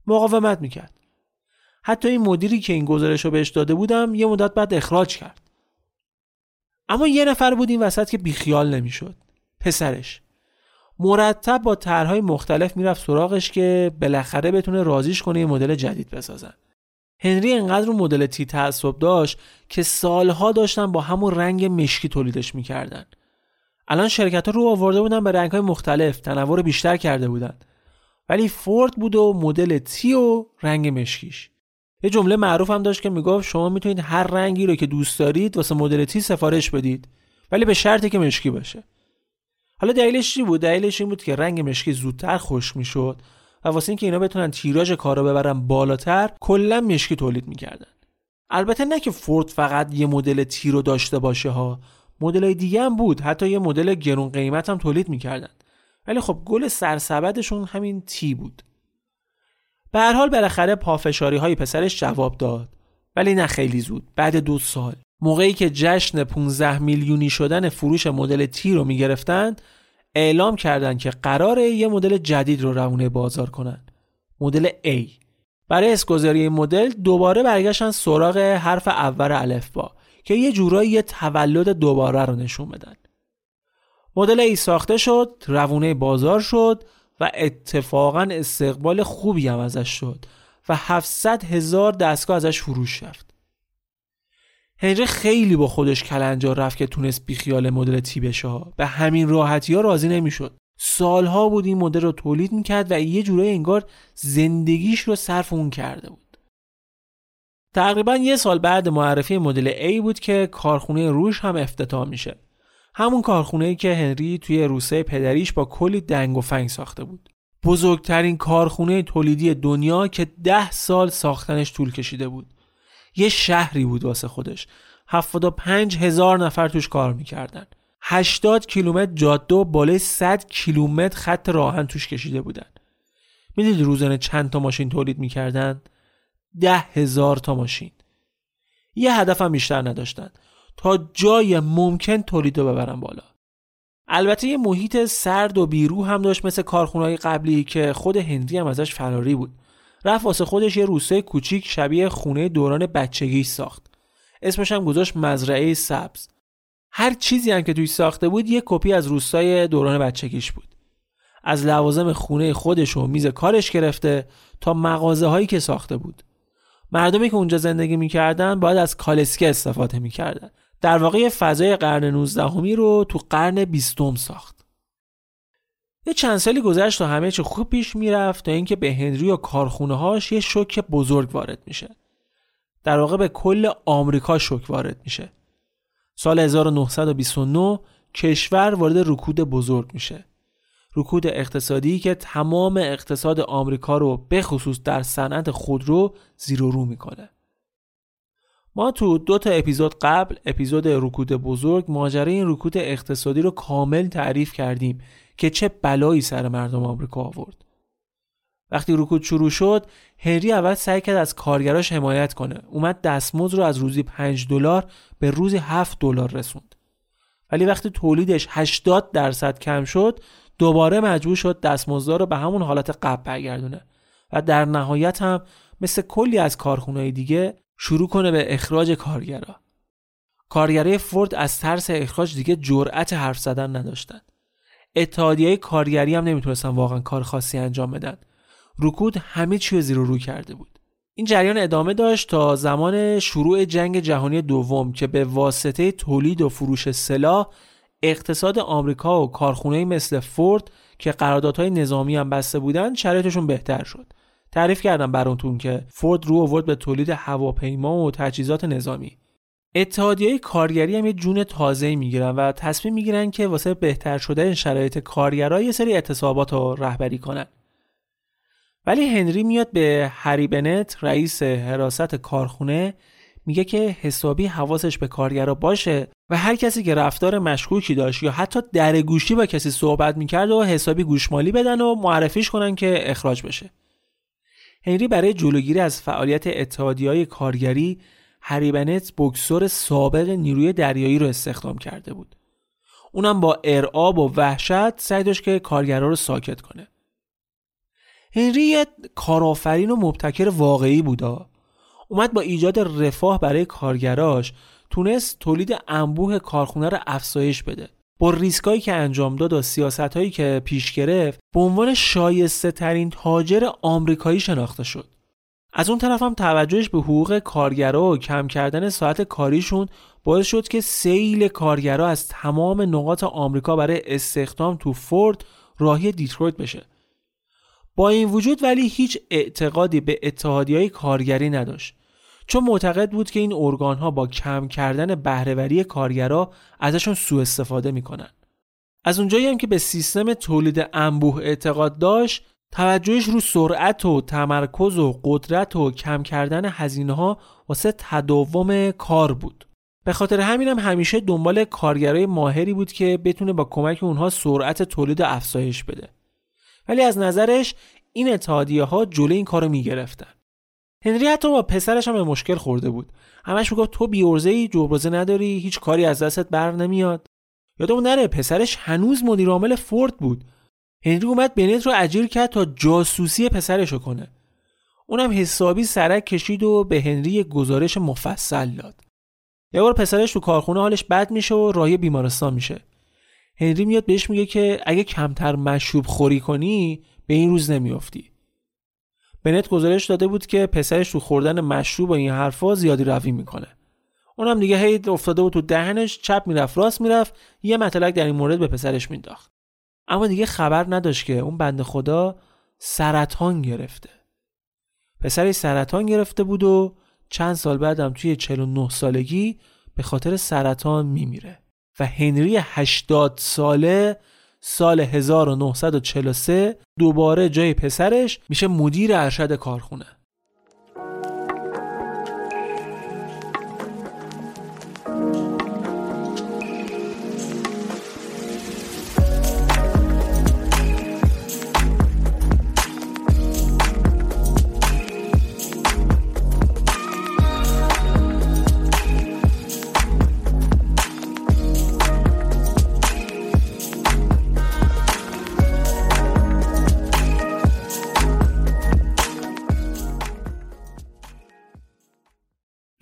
مقاومت می‌کرد. حتی این مدیری که این گزارش رو بهش داده بودم یه مدت بعد اخراج کرد. اما یه نفر بود این وسط که بیخیال نمی‌شد. پسرش. مرتب با طرحهای مختلف می‌رفت سراغش که بالاخره بتونه رازیش کنه یه مدل جدید بسازن. هنری انقدر رو مدل تی تعصب داشت که سالها داشتن با همون رنگ مشکی تولیدش می‌کردن. الان شرکت ها رو آورده بودن به رنگ های مختلف تنوع بیشتر کرده بودن. ولی فورد بود و مدل تی و رنگ مشکیش. یه جمله معروف هم داشت که می‌گفت شما می‌تونید هر رنگی رو که دوست دارید واسه مدل تی سفارش بدید ولی به شرطی که مشکی باشه. حالا دلیلش چی بود؟ دلیلش این بود که رنگ مشکی زودتر خوش می‌شد و واسه اینکه اینا بتونن تیراژ کارو ببرن بالاتر کلا مشکی تولید می‌کردن. البته نه که فورد فقط یه مدل تی رو داشته باشه ها مدل دیگه هم بود. حتی یه مدل گرون قیمت هم تولید می‌کردن. ولی خب گل سرسبدشون همین تی بود. به هر حال بالاخره پافشاری های پسرش جواب داد. ولی نه خیلی زود بعد دو سال. موقعی که جشن 15 میلیونی شدن فروش مدل تی رو می‌گرفتند اعلام کردند که قراره یه مدل جدید رو روونه بازار کنن. مدل A. برای اسگذاری این مدل دوباره برگشتن سراغ حرف اول الفبا که یه جورایی یه تولد دوباره رو نشون بدن. مدل A ساخته شد روونه بازار شد و اتفاقا استقبال خوبی هم ازش شد و 700 هزار دستگاه ازش فروش رفت. هنری خیلی با خودش کلنجار رفت که تونست بیخیال مدل تی بشه به همین راحتی ها راضی نمی‌شد. سالها بود این مدل رو تولید می‌کرد و یه جورایی انگار زندگیش رو صرف اون کرده بود. تقریبا یه سال بعد معرفی مدل A بود که کارخونه روش هم افتتاح میشه. همون کارخونه که هنری توی روسه پدریش با کلی دنگ و فنگ ساخته بود. بزرگترین کارخونه تولیدی دنیا که ده سال ساختنش طول کشیده بود. یه شهری بود واسه خودش. 75 هزار نفر توش کار می‌کردن. 80 کیلومتر جاده و بالای 100 کیلومتر خط راهن توش کشیده بودن. می‌دید روزانه چند تا ماشین تولید می‌کردن؟ ده هزار تا ماشین. یه هدف هم بیشتر نداشتن. تا جای ممکن تولید رو ببرن بالا. البته یه محیط سرد و بیرو هم داشت مثل کارخونه‌های قبلی که خود هندی هم ازش فراری بود. رفت واسه خودش یه روسته کوچیک شبیه خونه دوران بچگیش ساخت. اسمش هم گذاشت مزرعه سبز. هر چیزی هم که توی ساخته بود یه کپی از روستای دوران بچگیش بود. از لوازم خونه خودش و میز کارش گرفته تا مغازه هایی که ساخته بود. مردمی که اونجا زندگی می‌کردن باید از کالسکه استفاده می‌کردن. در واقع فضای قرن 19 همی رو تو قرن 20 ساخت. یه چند سالی گذشت تا همه چی خوب پیش می‌رفت تا اینکه به هنری و کارخونه هاش یه شوک بزرگ وارد میشه. در واقع به کل آمریکا شوک وارد میشه. سال 1929 کشور وارد رکود بزرگ میشه. رکود اقتصادی که تمام اقتصاد آمریکا رو به خصوص در صنعت خودرو زیر و رو می‌کنه. ما تو دو تا اپیزود قبل اپیزود رکود بزرگ ماجرای این رکود اقتصادی رو کامل تعریف کردیم که چه بلایی سر مردم آمریکا آورد. وقتی رکود شروع شد هنری اول سعی کرد از کارگراش حمایت کنه. اومد دستمزد رو از روزی 5 دلار به روزی 7 دلار رسوند. ولی وقتی تولیدش 80 درصد کم شد دوباره مجبور شد دستمزد رو به همون حالت قبل برگردونه. و در نهایت هم مثل کلی از کارخونه‌های دیگه شروع کنه به اخراج کارگرا. کارگرای فورد از ترس اخراج دیگه جرأت حرف زدن نداشتن. اتحادیه کارگری هم نمی‌تونستن واقعا کار خاصی انجام بدن. رکود همه چی زیر رو کرده بود. این جریان ادامه داشت تا زمان شروع جنگ جهانی دوم که به واسطه تولید و فروش سلاح اقتصاد آمریکا و کارخونه مثل فورد که قراردادهای نظامی هم بسته بودن شرایطشون بهتر شد. تعریف کردم براتون که فورد رو آورد به تولید هواپیما و تجهیزات نظامی. اتحادیه کارگری هم یه جون تازه می‌گیرن و تصمیم می‌گیرن که واسه بهتر شده شرایط کارگرا یه سری اعتصابات رو رهبری کنن. ولی هنری میاد به هری بنت رئیس حراست کارخونه میگه که حسابی حواسش به کارگرا باشه و هر کسی که رفتار مشکوکی داشت یا حتی در گوشی با کسی صحبت می‌کرد و حسابی گوشمالی بدن و معرفیش کنن که اخراج بشه. هنری برای جلوگیری از فعالیت اتحادیه کارگری هری بنت بکسور سابق نیروی دریایی رو استخدام کرده بود. اونم با ارعاب و وحشت سعی داشت که کارگرا رو ساکت کنه. هنری کارآفرین و مبتکر واقعی بودا. اومد با ایجاد رفاه برای کارگراش تونست تولید انبوه کارخونه رو افزایش بده. ریسکایی که انجام داد و سیاست هایی که پیش گرفت به عنوان شایسته ترین تاجر آمریکایی شناخته شد. از اون طرف هم توجهش به حقوق کارگرا و کم کردن ساعت کاریشون باعث شد که سیل کارگرا از تمام نقاط آمریکا برای استخدام تو فورد راهی دیترویت بشه. با این وجود ولی هیچ اعتقادی به اتحادی های کارگری نداشت. چون معتقد بود که این ارگان ها با کم کردن بهرهوری کارگرا ازشون سوء استفاده می‌کنن. از اونجایی هم که به سیستم تولید انبوه اعتقاد داشت توجهش رو سرعت و تمرکز و قدرت و کم کردن هزینه ها واسه تداوم کار بود. به خاطر همینم هم همیشه دنبال کارگرای ماهری بود که بتونه با کمک اونها سرعت تولید افزایش بده. ولی از نظرش این اتحادیه ها جلوی این کارو می‌گرفتن. هنری حتی با پسرش هم به مشکل خورده بود. همش می‌گفت تو بیورزه ای جبرازه نداری هیچ کاری از دستت بر نمیاد. یادمون نره پسرش هنوز مدیر عامل فورد بود. هنری اومد بنت رو اجیر کرد تا جاسوسی پسرش رو کنه. اونم حسابی سرک کشید و به هنری گزارش مفصل داد. یه بار پسرش تو کارخونه حالش بد میشه و راهی بیمارستان میشه. هنری میاد بهش میگه که اگه کمتر مشروب خوری کنی به این روز نمیافتی. بنت گزارش داده بود که پسرش تو خوردن مشروب و این حرفا زیادی روی می‌کنه. اونم دیگه هی افتاده بود تو دهنش چپ می‌رفت راست می‌رفت یه مطلق در این مورد به پسرش مینداخت. اما دیگه خبر نداشت که اون بند خدا سرطان گرفته. پسرش سرطان گرفته بود و چند سال بعدم توی 49 سالگی به خاطر سرطان میمیره. و هنری 80 ساله سال 1943 دوباره جای پسرش میشه مدیر ارشد کارخونه.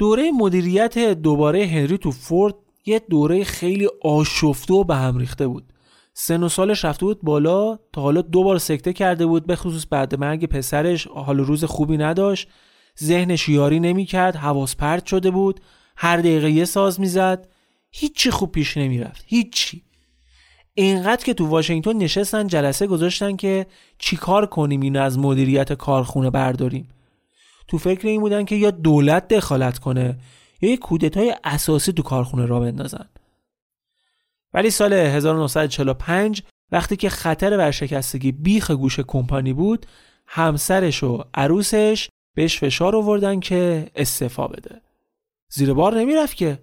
دوره مدیریت دوباره هنری تو فورد یه دوره خیلی آشفته و به هم ریخته بود. سن و سالش رفته بود بالا تا حالا دو بار سکته کرده بود به خصوص بعد مرگ پسرش حال روز خوبی نداشت. ذهنش یاری نمی‌کرد حواس پرت شده بود. هر دقیقه یه ساز می‌زد. هیچی خوب پیش نمی‌رفت. هیچی. اینقدر که تو واشنگتن نشستن جلسه گذاشتن که چیکار کنیم اینو از مدیریت کارخونه برداریم. تو فکر این بودن که یا دولت دخالت کنه یا یک کودتای اساسی تو کارخونه را بندازن. ولی سال 1945 وقتی که خطر ورشکستگی بیخ گوش کمپانی بود همسرش و عروسش بهش فشار آوردن که استعفا بده. زیر بار نمی‌رفت که.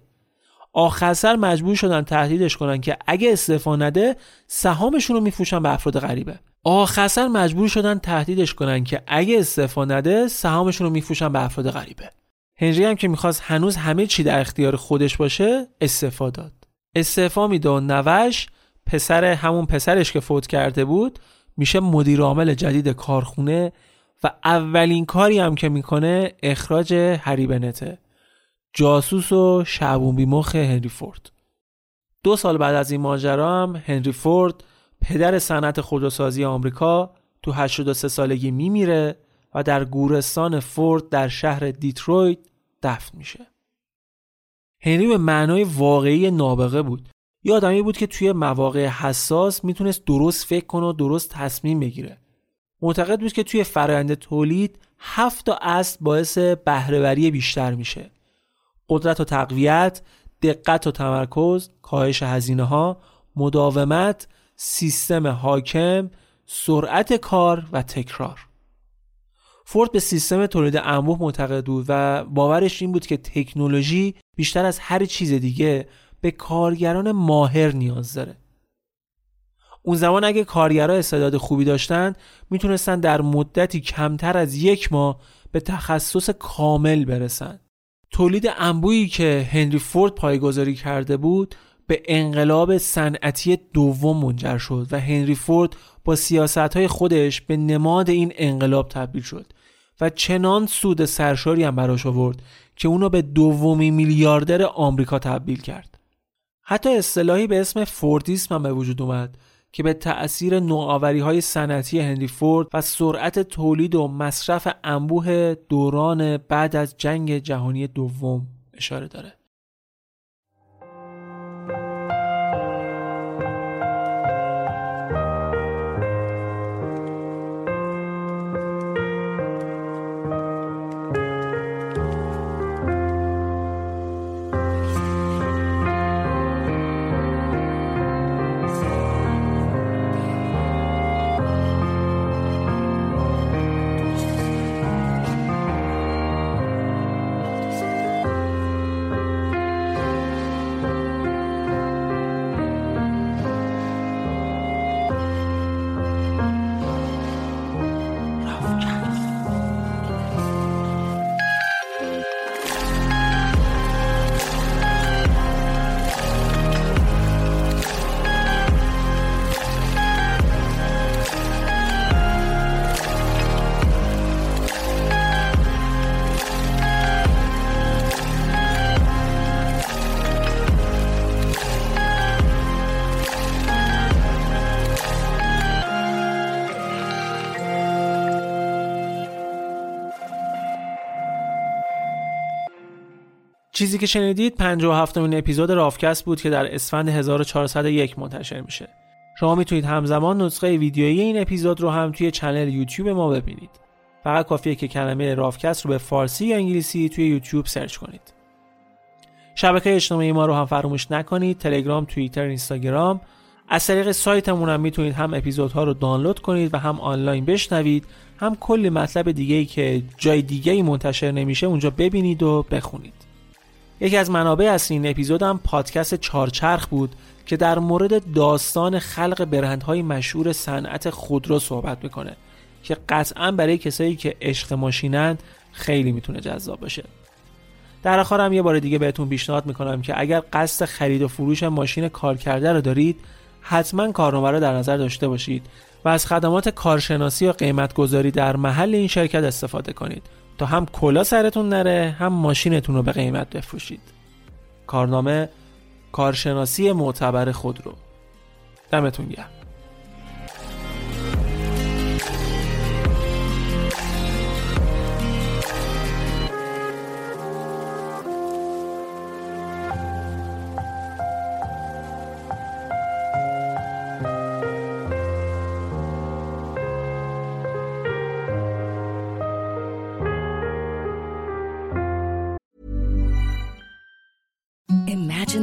آخر سر مجبور شدن تهدیدش کنن که اگه استعفا نده سهامشون رو میفروشن به افراد غریبه. آخر مجبور شدن تهدیدش کنن که اگه استعفا نده سهامشون رو میفروشن به افراد غریبه. هنری هم که می‌خواست هنوز همه چی در اختیار خودش باشه استعفا داد. استعفا میده و نوش پسر همون پسرش که فوت کرده بود میشه مدیر عامل جدید کارخونه و اولین کاری هم که می‌کنه اخراج هری بنته جاسوس و شعبون بیمخ هنری فورد. دو سال بعد از این ماجرا هم هنری فورد پدر صنعت خودروسازی آمریکا تو 83 سالگی میمیره و در گورستان فورد در شهر دیترویت دفن میشه. هنری به معنای واقعی نابغه بود. یه آدمی بود که توی مواقع حساس می‌تونست درست فکر کنه و درست تصمیم بگیره معتقد بود که توی فرآیند تولید هفت تا اصل باعث بهرهوری بیشتر میشه قدرت و تقویت دقت و تمرکز کاهش هزینه ها مداومت سیستم حاکم سرعت کار و تکرار. فورد به سیستم تولید انبوه معتقد بود و باورش این بود که تکنولوژی بیشتر از هر چیز دیگه به کارگران ماهر نیاز داره. اون زمان اگه کارگرها استعداد خوبی داشتن می‌تونستن در مدتی کمتر از یک ماه به تخصص کامل برسن. تولید انبویی که هنری فورد پایگذاری کرده بود به انقلاب صنعتی دوم منجر شد و هنری فورد با سیاست های خودش به نماد این انقلاب تبدیل شد و چنان سود سرشاری هم براش آورد که اونو به دومی میلیاردر آمریکا تبدیل کرد. حتی اصطلاحی به اسم فوردیسم هم به وجود اومد که به تأثیر نوآوری های صنعتی هنری فورد و سرعت تولید و مصرف انبوه دوران بعد از جنگ جهانی دوم اشاره داره. چیزی که شنیدید 57 مین اپیزود راوکست بود که در اسفند 1401 منتشر میشه. شما می‌تونید همزمان نسخه ویدیویی این اپیزود رو هم توی channel یوتیوب ما ببینید. فقط کافیه که کلمه راوکست رو به فارسی یا انگلیسی توی یوتیوب search کنید. شبکه اجتماعی ما رو هم فراموش نکنید. تلگرام، توییتر، اینستاگرام. از طریق سایتمون هم می‌تونید هم اپیزودها رو دانلود کنید و هم آنلاین بشنوید. هم کلی مطلب دیگه ای که جای دیگه ای منتشر نمیشه اونجا ببینید و بخونید. یکی از منابع اصلی این اپیزود هم پادکست چارچرخ بود که در مورد داستان خلق برندهای مشهور صنعت خودرو صحبت می‌کنه که قطعا برای کسایی که عشق ماشینند خیلی می‌تونه جذاب باشه. در آخر هم یه بار دیگه بهتون پیشنهاد می‌کنم که اگر قصد خرید و فروش ماشین کار کرده رو دارید حتما کارنامه رو در نظر داشته باشید و از خدمات کارشناسی و قیمت گذاری در محل این شرکت استفاده کنید. تا هم کلا سرتون نره هم ماشینتون رو به قیمت بفروشید. کارنامه کارشناسی معتبر خود رو دمتون گرم.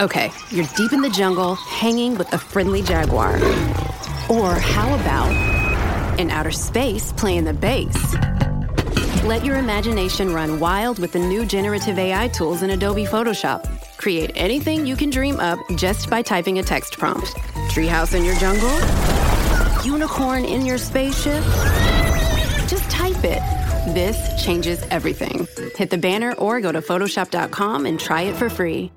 Okay, you're deep in the jungle, hanging with a friendly jaguar. Or how about in outer space, playing the bass? Let your imagination run wild with the new generative AI tools in Adobe Photoshop. Create anything you can dream up just by typing a text prompt. Treehouse in your jungle? Unicorn in your spaceship? Just type it. This changes everything. Hit the banner or go to Photoshop.com and try it for free.